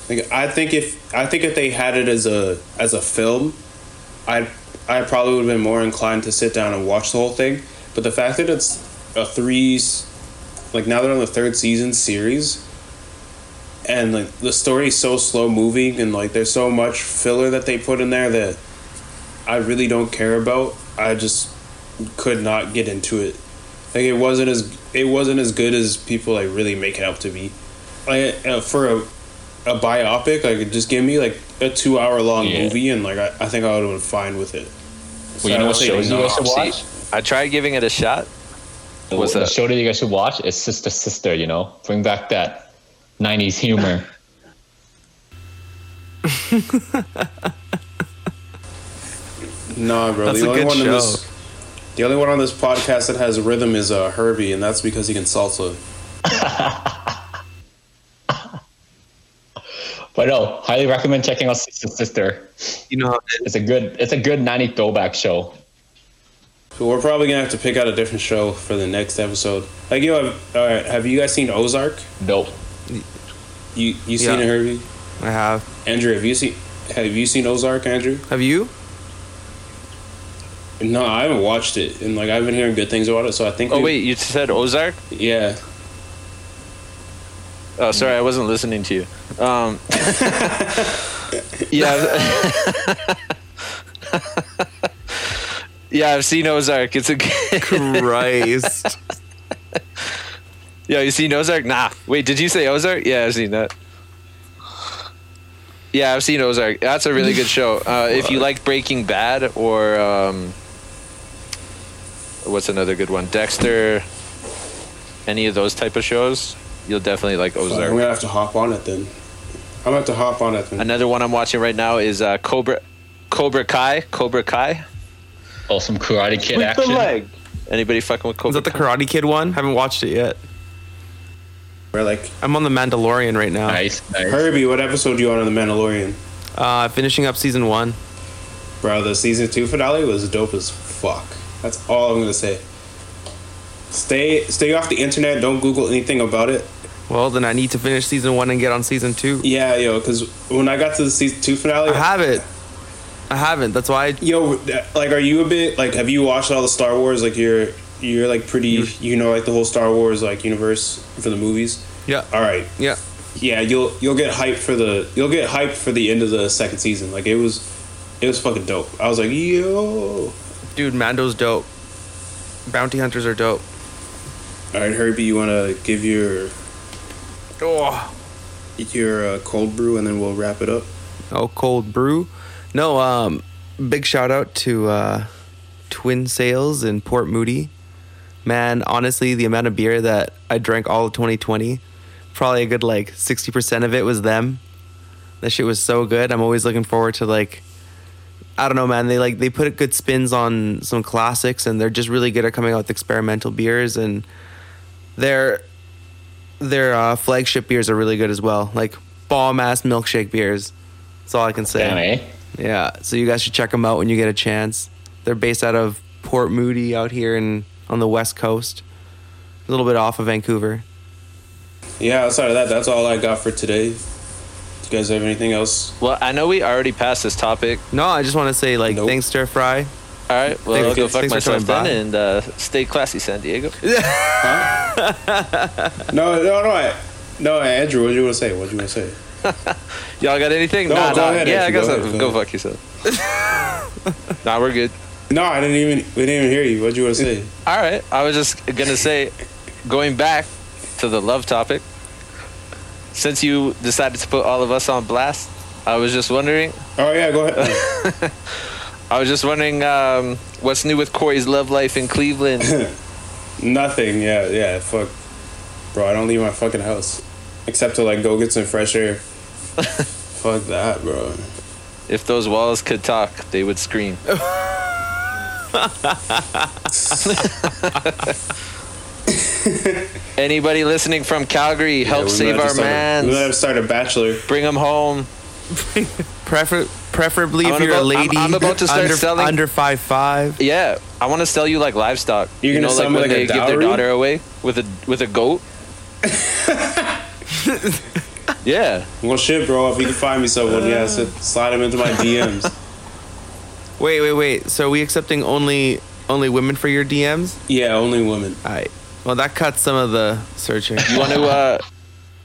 Like I think if I think if they had it as a as a film, I I probably would have been more inclined to sit down and watch the whole thing. But the fact that it's a threes, like now they're on the third season series, and like the story is so slow moving and like there's so much filler that they put in there that I really don't care about. I just could not get into it. Like it wasn't as it wasn't as good as people like really make it out to be. Like uh, for a a biopic, like just give me like a two hour long Yeah. movie and like I, I think I would have been fine with it. Well, you know what I shows you guys should watch? I tried giving it a shot. What's the that? show that you guys should watch is Sister Sister. You know, bring back that '90s humor. Nah, bro. That's the a only good one in show. this the only one on this podcast that has rhythm is uh, Herbie, and that's because he can salsa. But no, highly recommend checking out Sister Sister. You know it is. A good it's a good '90 throwback show. So we're probably gonna have to pick out a different show for the next episode. Like yo, have, all right, have you guys seen Ozark? Nope. You you seen Yeah. it, Herbie? I have. Andrew, have you seen have you seen Ozark, Andrew? Have you? No, I haven't watched it, and like I've been hearing good things about it. So I think. Oh we- wait, you said Ozark? yeah. Oh, sorry, I wasn't listening to you. Um, yeah. yeah, I've seen Ozark. It's a good. Christ. Yeah, you seen Ozark? Nah. Wait, did you say Ozark? Yeah, I've seen that. Yeah, I've seen Ozark. That's a really good show. Uh, if you like Breaking Bad or um, what's another good one? Dexter. Any of those type of shows, you'll definitely like I'm gonna have to hop on it then. I'm gonna have to hop on it then. Another one I'm watching right now is uh, Cobra, Cobra Kai. Cobra Kai. Oh, some Karate Kid With action. the leg. Anybody fucking with Cobra? Is that the Karate Kid one? Haven't watched it yet. Where like I'm on the Mandalorian right now. Nice, nice. Herbie, what episode you on on the Mandalorian? Uh, finishing up season one. Bro, the season two finale was dope as fuck. That's all I'm gonna say. Stay stay off the internet. Don't Google anything about it. Well, then I need to finish season one and get on season two. Yeah, yo, because when I got to the season two finale, I have it. I haven't. That's why. I, yo, like, are you a bit like? Have you watched all the Star Wars? Like, you're you're like pretty. You know, like the whole Star Wars like universe for the movies. yeah. All right, Yeah. yeah, you'll you'll get hyped for the you'll get hyped for the end of the second season. Like it was, it was fucking dope. I was like, yo. Dude, Mando's dope. Bounty hunters are dope. All right, Herbie, you want to give your Oh. your uh, cold brew and then we'll wrap it up. Oh, cold brew. No, um, big shout out to uh, Twin Sails in Port Moody. Man, honestly, the amount of beer that I drank all of 2020, probably a good like 60% of it was them. That shit was so good. I'm always looking forward to like, I don't know, man. They like they put good spins on some classics, and they're just really good at coming out with experimental beers. And their their uh, flagship beers are really good as well. Like bomb ass milkshake beers. That's all I can say. Damn, eh? Yeah, so you guys should check them out when you get a chance. They're based out of Port Moody out here in on the west coast, a little bit off of Vancouver. Yeah, outside of that, that's all I got for today. Do you guys have anything else? Well, I know we already passed this topic. No, I just want to say like Nope. thanks Stir Fry. All right. Well, Thanks- I'll go fuck thanks for myself coming by. then and uh, stay classy, San Diego. No, no, no, I, no, Andrew. What do you want to say? What do you want to say? Y'all got anything? No, nah, go nah. ahead, Yeah, I Andrew, got go something. Go go fuck yourself. nah, we're good. No, I didn't even. We didn't even hear you. What do you want to say? All right. I was just gonna say, going back to the love topic. Since you decided to put all of us on blast, I was just wondering. Oh yeah, go ahead. I was just wondering um, what's new with Corey's love life in Cleveland. Nothing. Yeah, yeah. Fuck, bro. I don't leave my fucking house except to like go get some fresh air. fuck that, bro. if those walls could talk, they would scream. Anybody listening from Calgary, Yeah, help we save our to start a- man. We might have to start a bachelor. Bring him home. Prefer- preferably I'm if you're about- a I'm- lady I'm about to start under, selling- under five five. Yeah, I want to sell you like livestock. You're you gonna know, sell like me when like a they give their daughter away with a with a goat. yeah, Well, shit, bro. If you can find me someone, yeah, so uh. slide him into my DMs. Wait, wait, wait. So are we accepting only only women for your DMs? Yeah, only women. All right. Well, that cuts some of the searching. you want to? uh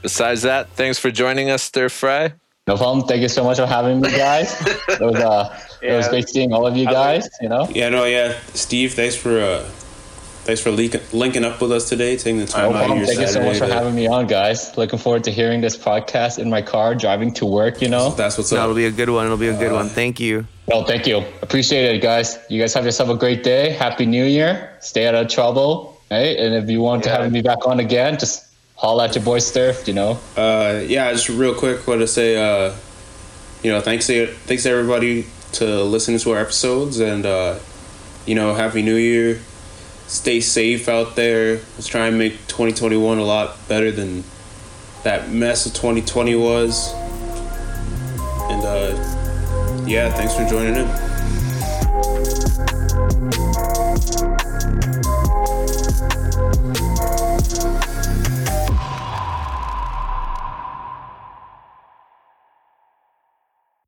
Besides that, thanks for joining us, Stir Fry. No problem. Thank you so much for having me, guys. It was uh, it was great seeing all of you guys. You know, Yeah, no, yeah. Steve, thanks for uh, thanks for linking linking up with us today, taking the no time out of problem. your Thank you so Saturday. much for to- having me on, guys. Looking forward to hearing this podcast in my car driving to work. You know. That's what's That'll be a good one. It'll be a good Uh, one. Thank you. Well, thank you. Appreciate it, guys. You guys have yourself a great day. Happy New Year. Stay out of trouble. Right? And if you want to Yeah. have me back on again, just holla at your boy Sturf, you know. Uh, yeah, just real quick, want to say, uh, you know, thanks to thanks to everybody to listening to our episodes, and uh, you know, happy New Year. Stay safe out there. Let's try and make 2021 a lot better than that mess of 2020 was. And uh, yeah, thanks for joining in.